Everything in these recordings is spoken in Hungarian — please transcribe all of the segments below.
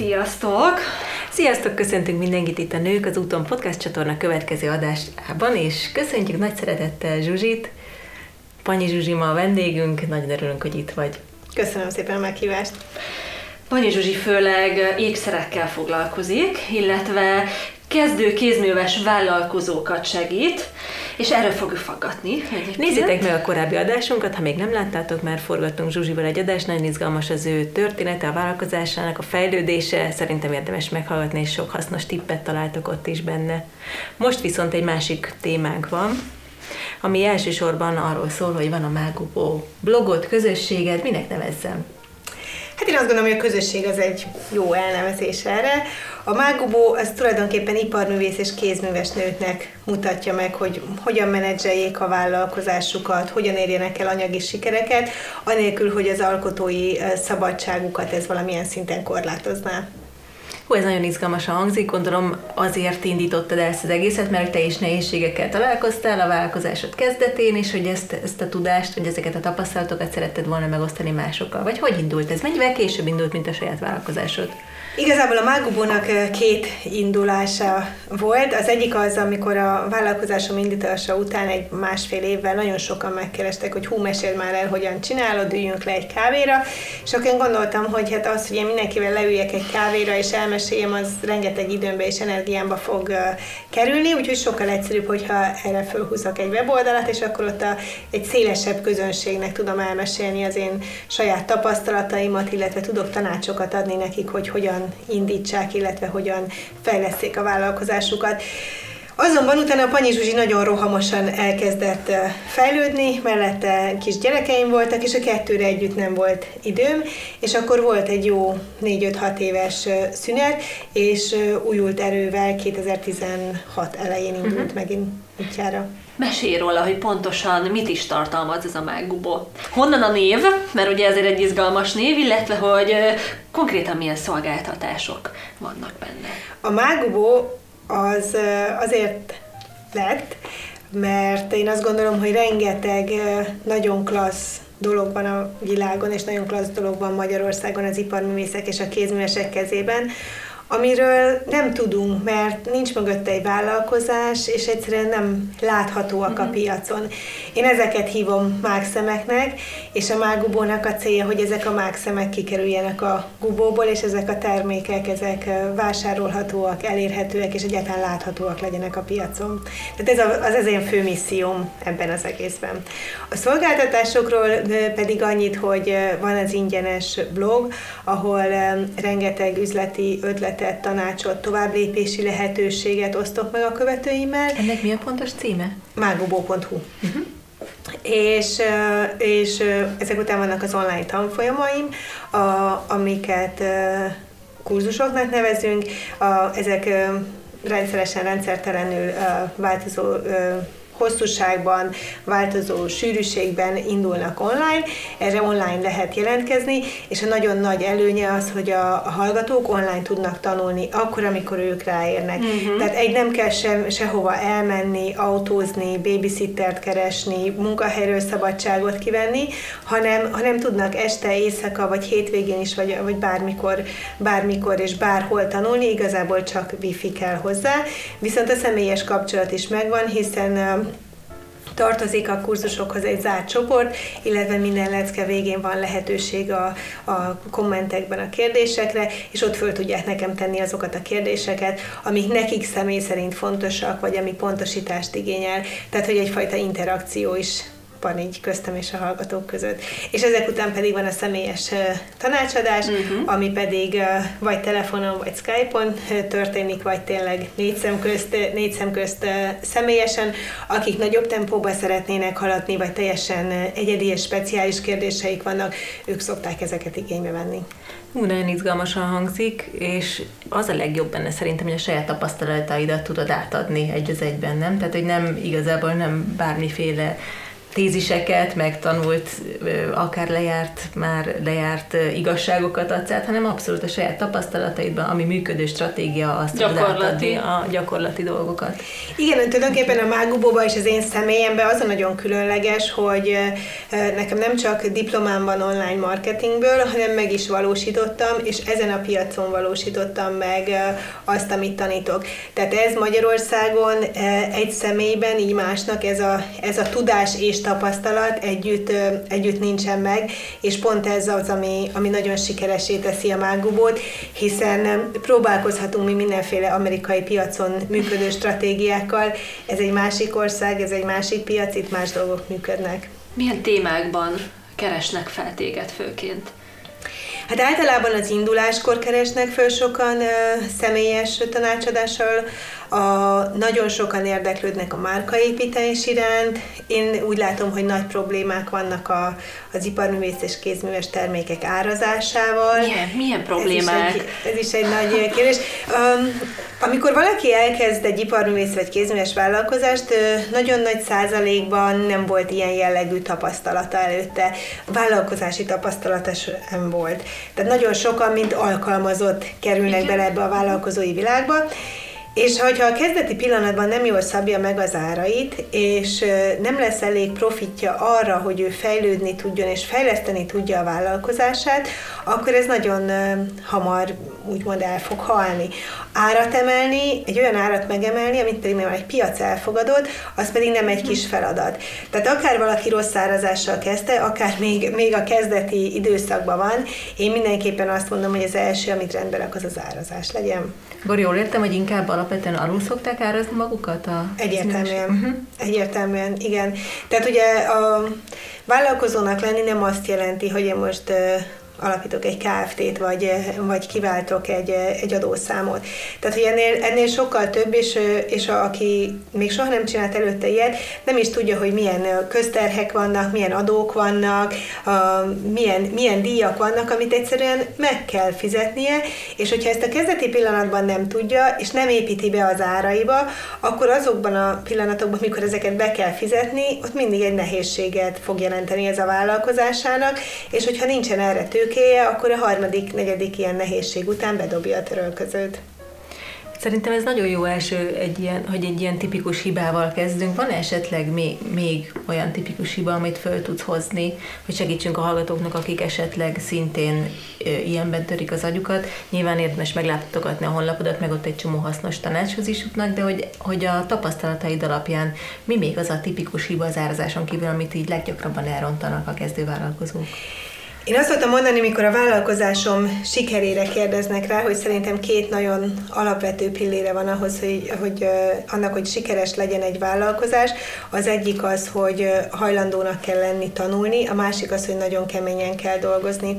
Sziasztok! Sziasztok, köszöntünk mindenkit itt a Nők az úton podcast csatorna következő adásában, és köszöntjük nagy szeretettel Zsuzsit. Panyi Zsuzsi ma a vendégünk, nagyon örülünk, hogy itt vagy. Köszönöm szépen a meghívást. Panyi Zsuzsi főleg ékszerekkel foglalkozik, illetve kezdő kézműves vállalkozókat segít, és erről fogjuk faggatni. Egyébként. Nézzétek meg a korábbi adásunkat, ha még nem láttátok, már forgattunk Zsuzsival egy adást, nagyon izgalmas az ő története, a vállalkozásának, a fejlődése, szerintem érdemes meghallgatni, és sok hasznos tippet találtok ott is benne. Most viszont egy másik témánk van, ami elsősorban arról szól, hogy van a Mágubó blogod, közösséged, minek nevezzem? Hát én azt gondolom, hogy a közösség az egy jó elnevezés erre. A Mágubó az tulajdonképpen iparművész és kézműves nőknek mutatja meg, hogy hogyan menedzseljék a vállalkozásukat, hogyan érjenek el anyagi sikereket, anélkül, hogy az alkotói szabadságukat ez valamilyen szinten korlátozná. Hú, ez nagyon izgalmasan hangzik, gondolom azért indítottad el ezt az egészet, mert te is nehézségekkel találkoztál a vállalkozásod kezdetén, és hogy ezt, ezt a tudást, vagy ezeket a tapasztalatokat szeretted volna megosztani másokkal. Vagy hogy indult ez? Mennyivel később indult, mint a saját vállalkozásod? Igazából a Mágubónak két indulása volt. Az egyik az, amikor a vállalkozásom indítása után egy másfél évvel nagyon sokan megkerestek, hogy hú, mesél már el, hogyan csinálod, üljünk le egy kávéra. És akkor én gondoltam, hogy hát az, hogy én mindenkivel leüljek egy kávéra és elmeséljem, az rengeteg időmbe és energiámba fog kerülni, úgyhogy sokkal egyszerűbb, hogyha erre fölhúzok egy weboldalat, és akkor ott a, egy szélesebb közönségnek tudom elmesélni az én saját tapasztalataimat, illetve tudok tanácsokat adni nekik, hogy hogyan indítsák, illetve hogyan fejleszték a vállalkozásukat. Azonban utána a Panyi Zsuzsi nagyon rohamosan elkezdett fejlődni, mellette kis gyerekeim voltak, és a kettőre együtt nem volt időm, és akkor volt egy jó 4-5-6 éves szünet, és újult erővel 2016 elején indult uh-huh. megint útjára. Mesélj róla, hogy pontosan mit is tartalmaz ez a Mágubó. Honnan a név, mert ugye ezért egy izgalmas név, illetve hogy konkrétan milyen szolgáltatások vannak benne. A Mágubó az azért lett, mert én azt gondolom, hogy rengeteg nagyon klassz dolog van a világon, és nagyon klassz dolog van Magyarországon az iparművészek és a kézművesek kezében, amiről nem tudunk, mert nincs mögötte egy vállalkozás, és egyszerűen nem láthatóak a mhm. piacon. Én ezeket hívom mágszemeknek, és a mágubónak a célja, hogy ezek a mágszemek kikerüljenek a gubóból, és ezek a termékek, ezek vásárolhatóak, elérhetőek, és egyáltalán láthatóak legyenek a piacon. Tehát ez az, az én fő misszióm ebben az egészben. A szolgáltatásokról pedig annyit, hogy van az ingyenes blog, ahol rengeteg üzleti ötlet ötletet, tanácsot, továbblépési lehetőséget osztok meg a követőimmel. Ennek mi a pontos címe? mágubó.hu uh-huh. És, és ezek után vannak az online tanfolyamaim, a, amiket kurzusoknak nevezünk, a, ezek rendszeresen, rendszertelenül változó hosszúságban, változó sűrűségben indulnak online, erre online lehet jelentkezni, és a nagyon nagy előnye az, hogy a, a hallgatók online tudnak tanulni akkor, amikor ők ráérnek. Uh-huh. Tehát egy nem kell sem, sehova elmenni, autózni, babysittert keresni, munkahelyről szabadságot kivenni, hanem, hanem tudnak este, éjszaka, vagy hétvégén is, vagy, vagy bármikor, bármikor és bárhol tanulni, igazából csak wifi kell hozzá. Viszont a személyes kapcsolat is megvan, hiszen tartozik a kurzusokhoz egy zárt csoport, illetve minden lecke végén van lehetőség a, a kommentekben a kérdésekre, és ott föl tudják nekem tenni azokat a kérdéseket, amik nekik személy szerint fontosak, vagy ami pontosítást igényel. Tehát, hogy egyfajta interakció is van így köztem és a hallgatók között. És ezek után pedig van a személyes tanácsadás, uh-huh. ami pedig vagy telefonon, vagy Skype-on történik, vagy tényleg négy szem közt, négy szem közt személyesen, akik nagyobb tempóban szeretnének haladni, vagy teljesen egyedi és speciális kérdéseik vannak, ők szokták ezeket igénybe venni. Ú, nagyon izgalmasan hangzik, és az a legjobb benne szerintem, hogy a saját tapasztalataidat tudod átadni egy az egyben, nem? Tehát, hogy nem igazából nem bármiféle téziseket, meg tanult, akár lejárt, már lejárt igazságokat adsz át, hanem abszolút a saját tapasztalataidban, ami működő stratégia, azt gyakorlati. a gyakorlati dolgokat. Igen, tulajdonképpen a Mágubóban és az én személyemben az a nagyon különleges, hogy nekem nem csak diplomám van online marketingből, hanem meg is valósítottam, és ezen a piacon valósítottam meg azt, amit tanítok. Tehát ez Magyarországon egy személyben, így másnak ez a, ez a tudás és tapasztalat együtt, együtt nincsen meg, és pont ez az, ami, ami nagyon sikeresé teszi a Mágubót, hiszen próbálkozhatunk mi mindenféle amerikai piacon működő stratégiákkal, ez egy másik ország, ez egy másik piac, itt más dolgok működnek. Milyen témákban keresnek fel téged főként? Hát általában az induláskor keresnek föl sokan személyes tanácsadással, a, nagyon sokan érdeklődnek a márkaépítés iránt. Én úgy látom, hogy nagy problémák vannak a, az iparművész és kézműves termékek árazásával. Milyen, milyen problémák? Ez is egy, ez is egy nagy kérdés. Um, amikor valaki elkezd egy iparművész vagy kézműves vállalkozást, nagyon nagy százalékban nem volt ilyen jellegű tapasztalata előtte. Vállalkozási tapasztalata sem volt. Tehát nagyon sokan, mint alkalmazott kerülnek Igen. bele ebbe a vállalkozói világba, és hogyha a kezdeti pillanatban nem jól szabja meg az árait, és nem lesz elég profitja arra, hogy ő fejlődni tudjon és fejleszteni tudja a vállalkozását, akkor ez nagyon hamar úgymond el fog halni. Árat emelni, egy olyan árat megemelni, amit pedig nem egy piac elfogadott, az pedig nem egy kis feladat. Tehát akár valaki rossz árazással kezdte, akár még, még a kezdeti időszakban van, én mindenképpen azt mondom, hogy az első, amit rendbe rak, az az árazás legyen. Akkor jól értem, hogy inkább alapvetően alul szokták árazni magukat a Egyértelműen. Uh-huh. Egyértelműen, igen. Tehát ugye a vállalkozónak lenni nem azt jelenti, hogy én most alapítok egy KFT-t, vagy, vagy kiváltok egy, egy adószámot. Tehát, hogy ennél, ennél sokkal több, és, és aki még soha nem csinált előtte ilyet, nem is tudja, hogy milyen közterhek vannak, milyen adók vannak, a, milyen, milyen díjak vannak, amit egyszerűen meg kell fizetnie, és hogyha ezt a kezdeti pillanatban nem tudja, és nem építi be az áraiba, akkor azokban a pillanatokban, mikor ezeket be kell fizetni, ott mindig egy nehézséget fog jelenteni ez a vállalkozásának, és hogyha nincsen erre tőke, tőkéje, akkor a harmadik, negyedik ilyen nehézség után bedobja a törölközőt. Szerintem ez nagyon jó első, egy ilyen, hogy egy ilyen tipikus hibával kezdünk. Van esetleg még, még olyan tipikus hiba, amit föl tudsz hozni, hogy segítsünk a hallgatóknak, akik esetleg szintén ö, ilyenben törik az agyukat. Nyilván érdemes meglátogatni a honlapodat, meg ott egy csomó hasznos tanácshoz is jutnak, de hogy, hogy a tapasztalataid alapján mi még az a tipikus hiba az árazáson kívül, amit így leggyakrabban elrontanak a kezdővállalkozók? Én azt szoktam mondani, mikor a vállalkozásom sikerére kérdeznek rá, hogy szerintem két nagyon alapvető pillére van ahhoz, hogy, hogy annak, hogy sikeres legyen egy vállalkozás. Az egyik az, hogy hajlandónak kell lenni tanulni, a másik az, hogy nagyon keményen kell dolgozni.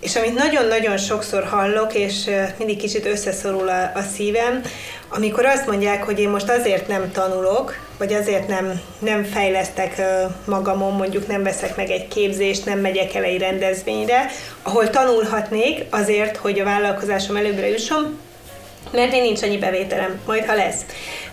És amit nagyon-nagyon sokszor hallok, és mindig kicsit összeszorul a, a szívem, amikor azt mondják, hogy én most azért nem tanulok, vagy azért nem, nem fejlesztek magamon, mondjuk nem veszek meg egy képzést, nem megyek el egy rendezvényre, ahol tanulhatnék azért, hogy a vállalkozásom előbbre jusson, mert én nincs annyi bevételem, majd ha lesz.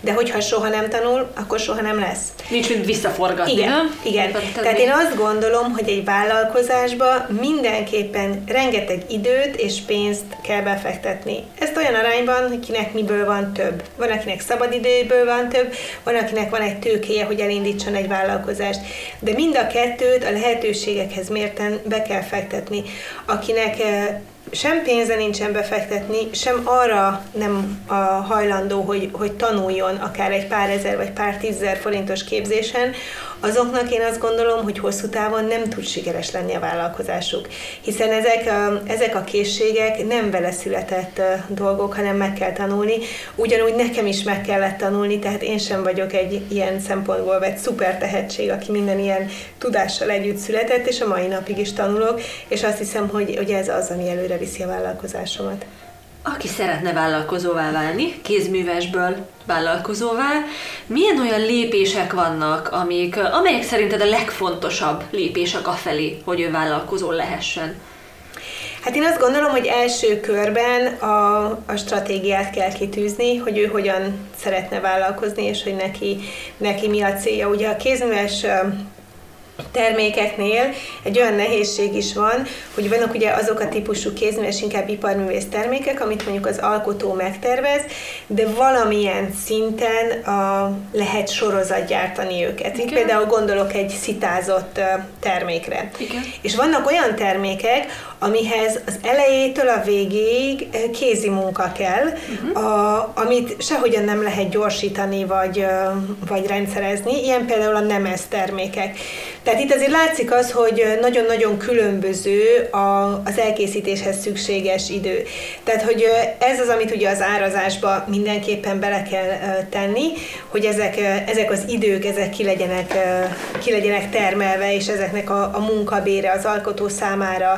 De hogyha soha nem tanul, akkor soha nem lesz. Nincs mit visszaforgatni, Igen, nem? igen. Tehát én azt gondolom, hogy egy vállalkozásba mindenképpen rengeteg időt és pénzt kell befektetni. Ezt olyan arányban, hogy kinek miből van több. Van, akinek szabadidőből van több, van, akinek van egy tőkéje, hogy elindítson egy vállalkozást. De mind a kettőt a lehetőségekhez mérten be kell fektetni. Akinek eh, sem pénze nincsen befektetni, sem arra nem a hajlandó, hogy, hogy tanuljon akár egy pár ezer vagy pár tízzer forintos képzésen, azoknak én azt gondolom, hogy hosszú távon nem tud sikeres lenni a vállalkozásuk. Hiszen ezek a, ezek a készségek nem vele született dolgok, hanem meg kell tanulni. Ugyanúgy nekem is meg kellett tanulni, tehát én sem vagyok egy ilyen szempontból vett szuper tehetség, aki minden ilyen tudással együtt született, és a mai napig is tanulok, és azt hiszem, hogy, hogy ez az, ami előre viszi a vállalkozásomat. Aki szeretne vállalkozóvá válni, kézművesből vállalkozóvá, milyen olyan lépések vannak, amik, amelyek szerinted a legfontosabb lépések afelé, hogy ő vállalkozó lehessen? Hát én azt gondolom, hogy első körben a, a stratégiát kell kitűzni, hogy ő hogyan szeretne vállalkozni, és hogy neki, neki mi a célja. Ugye a kézműves termékeknél egy olyan nehézség is van, hogy vannak ugye azok a típusú kézműves, inkább iparművész termékek, amit mondjuk az alkotó megtervez, de valamilyen szinten a, lehet sorozat gyártani őket. Itt például gondolok egy szitázott termékre. Igen. És vannak olyan termékek, amihez az elejétől a végéig kézi munka kell, uh-huh. a, amit sehogyan nem lehet gyorsítani vagy, vagy rendszerezni, ilyen például a nemes termékek. Tehát itt azért látszik az, hogy nagyon-nagyon különböző a, az elkészítéshez szükséges idő. Tehát, hogy ez az, amit ugye az árazásba mindenképpen bele kell tenni, hogy ezek, ezek az idők, ezek ki legyenek, ki legyenek termelve, és ezeknek a, a munkabére az alkotó számára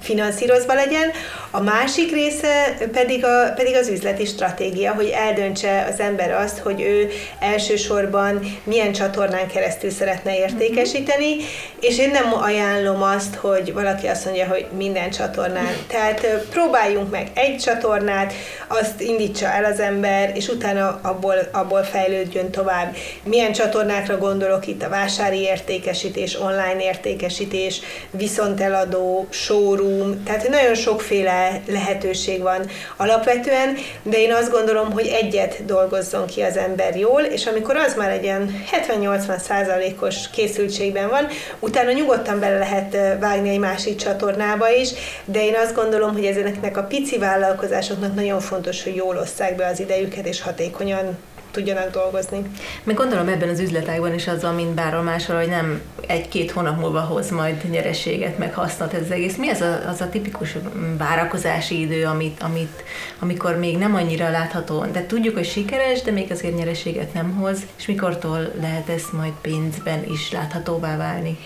finanszírozva legyen. A másik része pedig, a, pedig az üzleti stratégia, hogy eldöntse az ember azt, hogy ő elsősorban milyen csatornán keresztül szeretne értékesíteni, és én nem ajánlom azt, hogy valaki azt mondja, hogy minden csatornán. Tehát próbáljunk meg egy csatornát, azt indítsa el az ember, és utána abból, abból fejlődjön tovább. Milyen csatornákra gondolok itt a vásári értékesítés, online értékesítés, viszonteladó, showroom, tehát nagyon sokféle lehetőség van alapvetően, de én azt gondolom, hogy egyet dolgozzon ki az ember jól, és amikor az már egy ilyen 70-80 százalékos készültségben van, utána nyugodtan bele lehet vágni egy másik csatornába is, de én azt gondolom, hogy ezeknek a pici vállalkozásoknak nagyon fontos, hogy jól osszák be az idejüket, és hatékonyan tudjanak dolgozni. Meg gondolom ebben az üzletágban is azzal, mint bárhol máshol, hogy nem egy-két hónap múlva hoz majd nyereséget, meg hasznot ez az egész. Mi az a, az a tipikus várakozási idő, amit, amit, amikor még nem annyira látható, de tudjuk, hogy sikeres, de még azért nyereséget nem hoz, és mikortól lehet ezt majd pénzben is láthatóvá válni?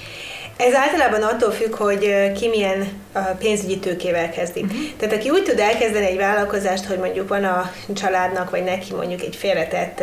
Ez általában attól függ, hogy ki milyen pénzügyi tőkével kezdik. Uh-huh. Tehát aki úgy tud elkezdeni egy vállalkozást, hogy mondjuk van a családnak, vagy neki mondjuk egy félretett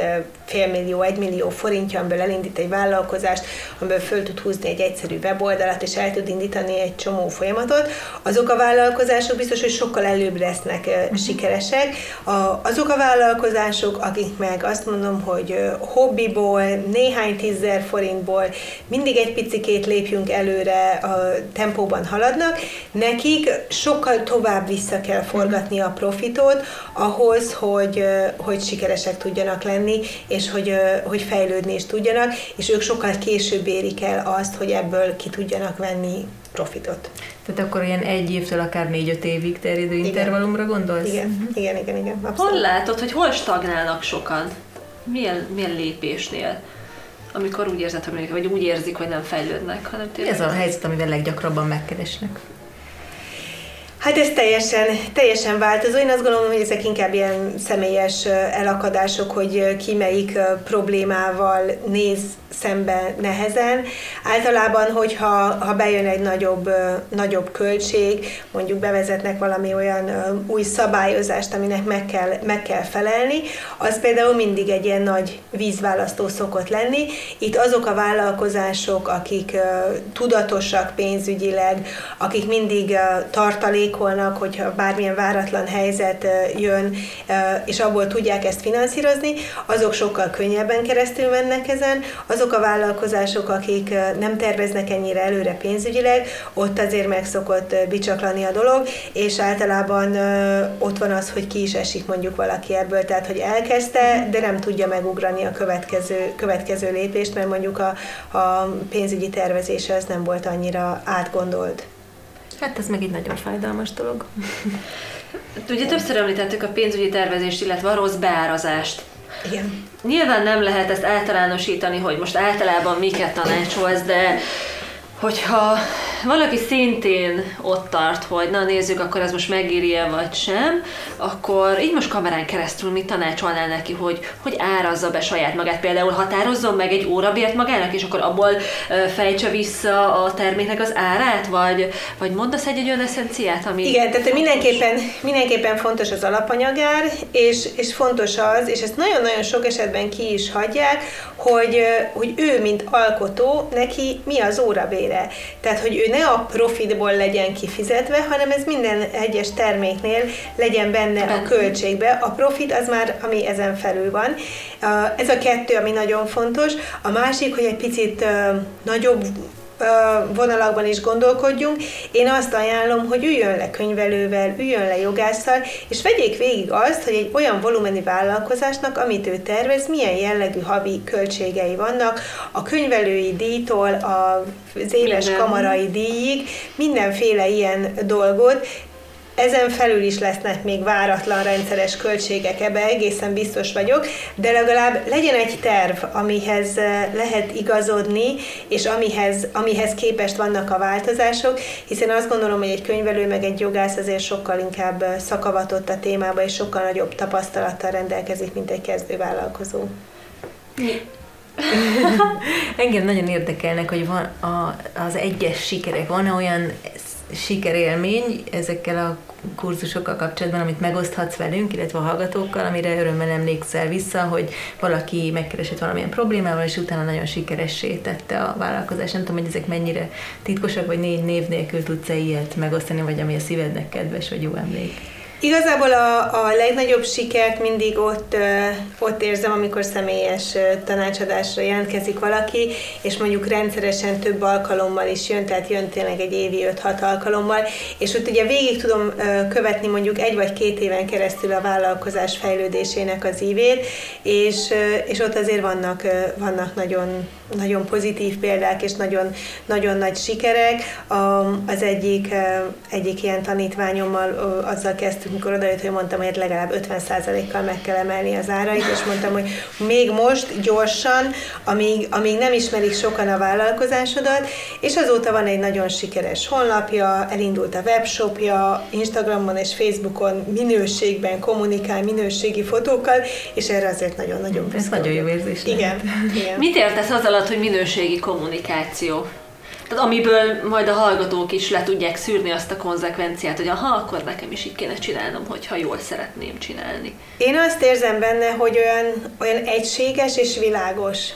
félmillió, egymillió forintja, amiből elindít egy vállalkozást, amiből föl tud húzni egy egyszerű weboldalat, és el tud indítani egy csomó folyamatot, azok a vállalkozások biztos, hogy sokkal előbb lesznek uh-huh. sikeresek. A, azok a vállalkozások, akik meg azt mondom, hogy hobbiból, néhány tízzer forintból mindig egy picikét lépjünk előre, a tempóban haladnak, nekik sokkal tovább vissza kell forgatni a profitot ahhoz, hogy, hogy sikeresek tudjanak lenni, és hogy, hogy fejlődni is tudjanak, és ők sokkal később érik el azt, hogy ebből ki tudjanak venni profitot. Tehát akkor ilyen egy évtől akár négy-öt évig terjedő igen. intervallumra gondolsz? Igen, uh-huh. igen, igen, igen. Abszolút. Hol látod, hogy hol stagnálnak sokan? Milyen, milyen lépésnél? amikor úgy érzed, hogy vagy úgy érzik, hogy nem fejlődnek, hanem tényleg... Ez a helyzet, amivel leggyakrabban megkeresnek. Hát ez teljesen, teljesen változó. Én azt gondolom, hogy ezek inkább ilyen személyes elakadások, hogy ki melyik problémával néz szembe nehezen. Általában, hogyha ha bejön egy nagyobb, nagyobb költség, mondjuk bevezetnek valami olyan új szabályozást, aminek meg kell, meg kell felelni, az például mindig egy ilyen nagy vízválasztó szokott lenni. Itt azok a vállalkozások, akik tudatosak pénzügyileg, akik mindig tartalékolnak, hogyha bármilyen váratlan helyzet jön, és abból tudják ezt finanszírozni, azok sokkal könnyebben keresztül mennek ezen, azok a vállalkozások, akik nem terveznek ennyire előre pénzügyileg, ott azért meg szokott bicsaklani a dolog, és általában ott van az, hogy ki is esik mondjuk valaki ebből, tehát hogy elkezdte, de nem tudja megugrani a következő, következő lépést, mert mondjuk a, a pénzügyi tervezése az nem volt annyira átgondolt. Hát ez meg egy nagyon fájdalmas dolog. Ugye többször említettük a pénzügyi tervezést, illetve a rossz beárazást. Igen. Nyilván nem lehet ezt általánosítani, hogy most általában miket tanácsolsz, de hogyha valaki szintén ott tart, hogy na nézzük, akkor ez most megéri-e vagy sem, akkor így most kamerán keresztül mit tanácsolnál neki, hogy, hogy árazza be saját magát, például határozzon meg egy órabért magának, és akkor abból fejtse vissza a terméknek az árát, vagy, vagy mondasz egy, egy olyan eszenciát, ami... Igen, tehát mindenképpen, mindenképpen fontos az alapanyagár, és, és fontos az, és ezt nagyon-nagyon sok esetben ki is hagyják, hogy, hogy ő, mint alkotó, neki mi az órabére. Tehát, hogy ő ne a profitból legyen kifizetve, hanem ez minden egyes terméknél legyen benne a költségbe. A profit az már, ami ezen felül van. Ez a kettő, ami nagyon fontos. A másik, hogy egy picit nagyobb vonalakban is gondolkodjunk. Én azt ajánlom, hogy üljön le könyvelővel, üljön le jogásszal, és vegyék végig azt, hogy egy olyan volumenű vállalkozásnak, amit ő tervez, milyen jellegű havi költségei vannak, a könyvelői díjtól az éves Minden. kamarai díjig, mindenféle ilyen dolgot, ezen felül is lesznek még váratlan rendszeres költségek, ebbe egészen biztos vagyok, de legalább legyen egy terv, amihez eh, lehet igazodni, és amihez, amihez képest vannak a változások, hiszen azt gondolom, hogy egy könyvelő meg egy jogász azért sokkal inkább eh, szakavatott a témába, és sokkal nagyobb tapasztalattal rendelkezik, mint egy kezdővállalkozó. Engem nagyon érdekelnek, hogy van a, az egyes sikerek, van olyan sikerélmény ezekkel a kurzusokkal kapcsolatban, amit megoszthatsz velünk, illetve a hallgatókkal, amire örömmel emlékszel vissza, hogy valaki megkeresett valamilyen problémával, és utána nagyon sikeressé tette a vállalkozást. Nem tudom, hogy ezek mennyire titkosak, vagy négy név nélkül tudsz-e ilyet megosztani, vagy ami a szívednek kedves, vagy jó emlék. Igazából a, a legnagyobb sikert mindig ott, ott érzem, amikor személyes tanácsadásra jelentkezik valaki, és mondjuk rendszeresen több alkalommal is jön, tehát jön tényleg egy évi 5-6 alkalommal, és ott ugye végig tudom követni mondjuk egy vagy két éven keresztül a vállalkozás fejlődésének az ívét, és, és ott azért vannak, vannak nagyon, nagyon pozitív példák, és nagyon, nagyon nagy sikerek. Az egyik, egyik ilyen tanítványommal azzal kezdtük, amikor odajött, hogy mondtam, hogy legalább 50%-kal meg kell emelni az árait, és mondtam, hogy még most gyorsan, amíg, amíg nem ismerik sokan a vállalkozásodat, és azóta van egy nagyon sikeres honlapja, elindult a webshopja, Instagramon és Facebookon minőségben kommunikál, minőségi fotókkal, és erre azért nagyon-nagyon Ez nagyon jó érzés. Igen, igen. Mit értesz az alatt, hogy minőségi kommunikáció? Tehát amiből majd a hallgatók is le tudják szűrni azt a konzekvenciát, hogy aha, akkor nekem is így kéne csinálnom, hogyha jól szeretném csinálni. Én azt érzem benne, hogy olyan, olyan egységes és világos.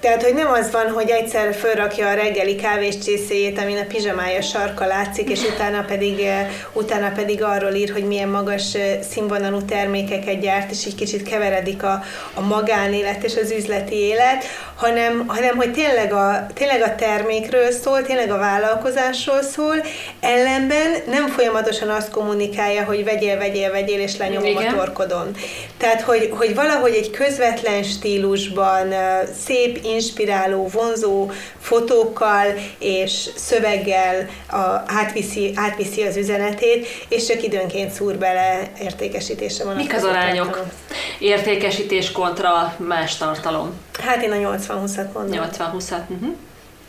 Tehát, hogy nem az van, hogy egyszer fölrakja a reggeli kávés csészéjét, amin a pizsamája sarka látszik, és utána pedig, eh, utána pedig arról ír, hogy milyen magas eh, színvonalú termékeket gyárt, és így kicsit keveredik a, a magánélet és az üzleti élet, hanem, hanem hogy tényleg a, tényleg a termékről szól, tényleg a vállalkozásról szól, ellenben nem folyamatosan azt kommunikálja, hogy vegyél, vegyél, vegyél, és lenyomom Igen. a torkodon. Tehát, hogy, hogy valahogy egy közvetlen stílusban, eh, szép, inspiráló, vonzó fotókkal és szöveggel a, átviszi, átviszi az üzenetét, és csak időnként szúr bele értékesítésre van. Mik az arányok? Értékesítés kontra más tartalom? Hát én a 80-20-at mondom. 80-20-at, uh-huh.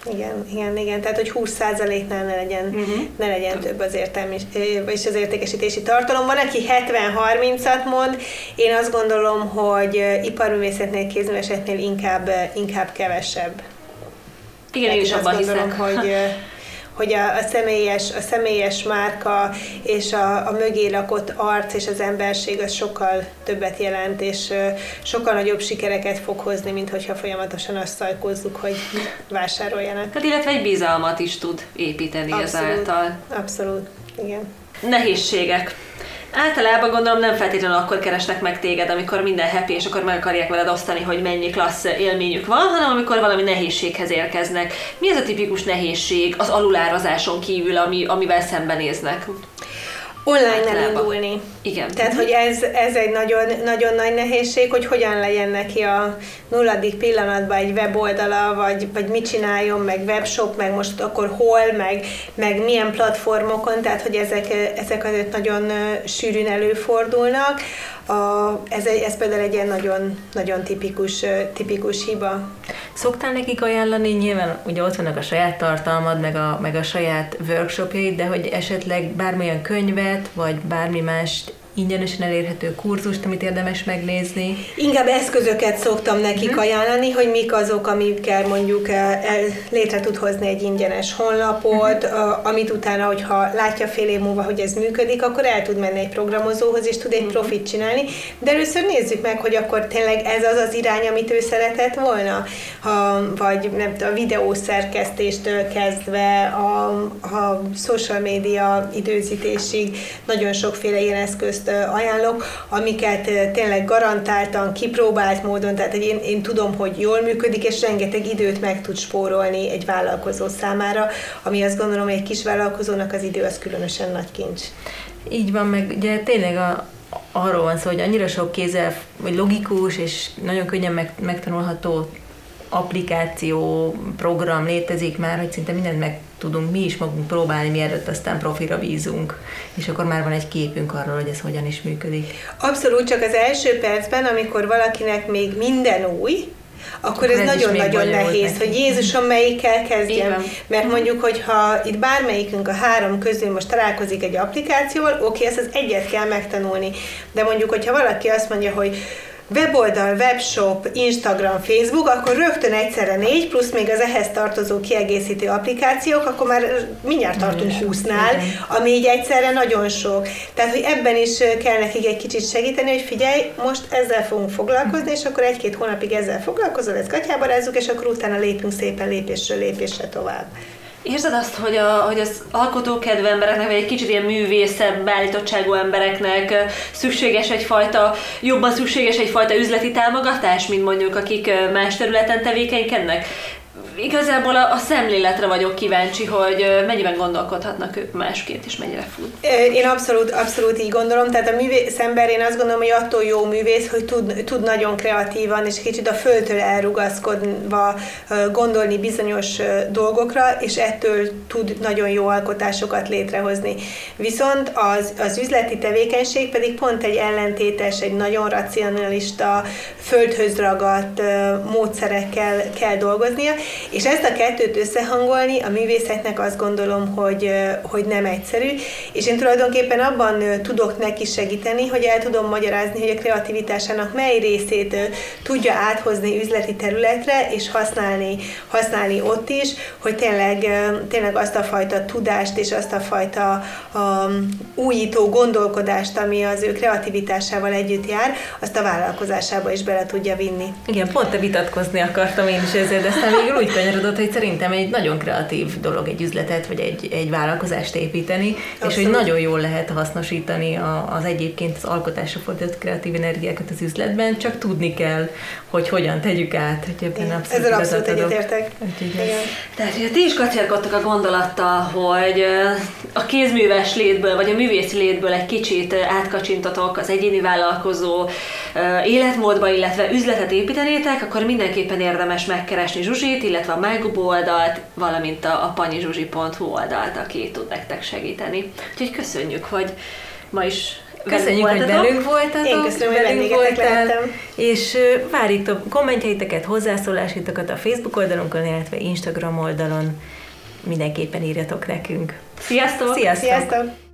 Igen, igen, igen. Tehát, hogy 20%-nál ne legyen, uh-huh. ne legyen több az értelmi, és az értékesítési tartalom. Van, aki 70-30-at mond, én azt gondolom, hogy iparművészetnél, kézművészetnél inkább, inkább kevesebb. Igen, én is abban hiszek. hogy hogy a, a, személyes, a személyes márka és a, a mögé lakott arc és az emberség az sokkal többet jelent, és sokkal nagyobb sikereket fog hozni, mint hogyha folyamatosan azt szajkozzuk, hogy vásároljanak. Hát illetve egy bizalmat is tud építeni abszolút, ezáltal. Abszolút, igen. Nehézségek. Általában gondolom nem feltétlenül akkor keresnek meg téged, amikor minden happy, és akkor meg akarják veled osztani, hogy mennyi klassz élményük van, hanem amikor valami nehézséghez érkeznek. Mi ez a tipikus nehézség az alulárazáson kívül, ami, amivel szembenéznek? Online elindulni. Igen. Tehát, hogy ez, ez egy nagyon, nagyon nagy nehézség, hogy hogyan legyen neki a nulladik pillanatban egy weboldala, vagy, vagy mit csináljon, meg webshop, meg most akkor hol, meg, meg milyen platformokon, tehát, hogy ezek, ezek azért nagyon sűrűn előfordulnak. A, ez, egy, ez például egy ilyen nagyon, nagyon tipikus, tipikus hiba. Szoktál nekik ajánlani, nyilván ugye ott vannak a saját tartalmad, meg a, meg a saját workshopjaid, de hogy esetleg bármilyen könyvet, vagy bármi más ingyenesen elérhető kurzust, amit érdemes megnézni? Inkább eszközöket szoktam nekik hmm. ajánlani, hogy mik azok, amikkel mondjuk el, létre tud hozni egy ingyenes honlapot, hmm. amit utána, hogyha látja fél év múlva, hogy ez működik, akkor el tud menni egy programozóhoz, és tud egy hmm. profit csinálni. De először nézzük meg, hogy akkor tényleg ez az az irány, amit ő szeretett volna, ha, vagy nem a videószerkesztéstől kezdve a, a social media időzítésig nagyon sokféle ilyen eszközt ajánlok, amiket tényleg garantáltan, kipróbált módon, tehát én, én tudom, hogy jól működik, és rengeteg időt meg tud spórolni egy vállalkozó számára, ami azt gondolom, hogy egy kis vállalkozónak az idő az különösen nagy kincs. Így van, meg ugye tényleg a, arról van szó, hogy annyira sok kézzel, vagy logikus és nagyon könnyen meg, megtanulható applikáció, program létezik már, hogy szinte mindent meg tudunk mi is magunk próbálni, mielőtt aztán profira bízunk, és akkor már van egy képünk arról, hogy ez hogyan is működik. Abszolút, csak az első percben, amikor valakinek még minden új, akkor ez nagyon-nagyon nehéz, hogy Jézusom melyikkel kezdjem. Mert mondjuk, hogyha itt bármelyikünk a három közül most találkozik egy applikációval, oké, ezt az egyet kell megtanulni. De mondjuk, hogyha valaki azt mondja, hogy weboldal, webshop, Instagram, Facebook, akkor rögtön egyszerre négy, plusz még az ehhez tartozó kiegészítő applikációk, akkor már mindjárt tartunk 20-nál, ami így egyszerre nagyon sok. Tehát, hogy ebben is kell nekik egy kicsit segíteni, hogy figyelj, most ezzel fogunk foglalkozni, és akkor egy-két hónapig ezzel foglalkozol, ezt gatyába rázzuk, és akkor utána lépünk szépen lépésről lépésre tovább. Érzed azt, hogy, a, hogy az alkotókedvű embereknek, vagy egy kicsit ilyen művészebb beállítottságú embereknek szükséges egyfajta, jobban szükséges egyfajta üzleti támogatás, mint mondjuk akik más területen tevékenykednek? Igazából a, a szemléletre vagyok kíváncsi, hogy mennyiben gondolkodhatnak ők másként, és mennyire fut. Én abszolút, abszolút így gondolom, tehát a művész ember, én azt gondolom, hogy attól jó művész, hogy tud, tud nagyon kreatívan, és kicsit a földtől elrugaszkodva gondolni bizonyos dolgokra, és ettől tud nagyon jó alkotásokat létrehozni. Viszont az, az üzleti tevékenység pedig pont egy ellentétes, egy nagyon racionalista, földhöz ragadt módszerekkel kell dolgoznia, és ezt a kettőt összehangolni a művészetnek azt gondolom, hogy, hogy nem egyszerű, és én tulajdonképpen abban tudok neki segíteni, hogy el tudom magyarázni, hogy a kreativitásának mely részét tudja áthozni üzleti területre, és használni, használni ott is, hogy tényleg, tényleg azt a fajta tudást és azt a fajta um, újító gondolkodást, ami az ő kreativitásával együtt jár, azt a vállalkozásába is bele tudja vinni. Igen, pont te vitatkozni akartam én is ezzel, de aztán végül úgy kanyarodott, hogy szerintem egy nagyon kreatív dolog egy üzletet, vagy egy, egy vállalkozást építeni, Abszolút. és hogy nagyon jól lehet hasznosítani a, az egyébként az alkotásra fordított kreatív energiákat az üzletben, csak tudni kell, hogy hogyan tegyük át, hogy ebben abszolút Ezzel abszolút egyetértek. Tehát, hogy ti is kacérkodtak a gondolattal, hogy a kézműves létből, vagy a művész létből egy kicsit átkacsintatok az egyéni vállalkozó életmódba, illetve üzletet építenétek, akkor mindenképpen érdemes megkeresni Zsuzsit, illetve a Mágubó oldalt, valamint a, a panyizsuzsi.hu oldalt, aki tud nektek segíteni. Úgyhogy köszönjük, hogy ma is Köszönjük, hogy velünk voltatok. Én köszönöm, hogy velünk voltál, És várjuk kommentjeiteket, hozzászólásaitokat a Facebook oldalunkon, illetve Instagram oldalon. Mindenképpen írjatok nekünk. Sziasztok! Sziasztok! Sziasztok.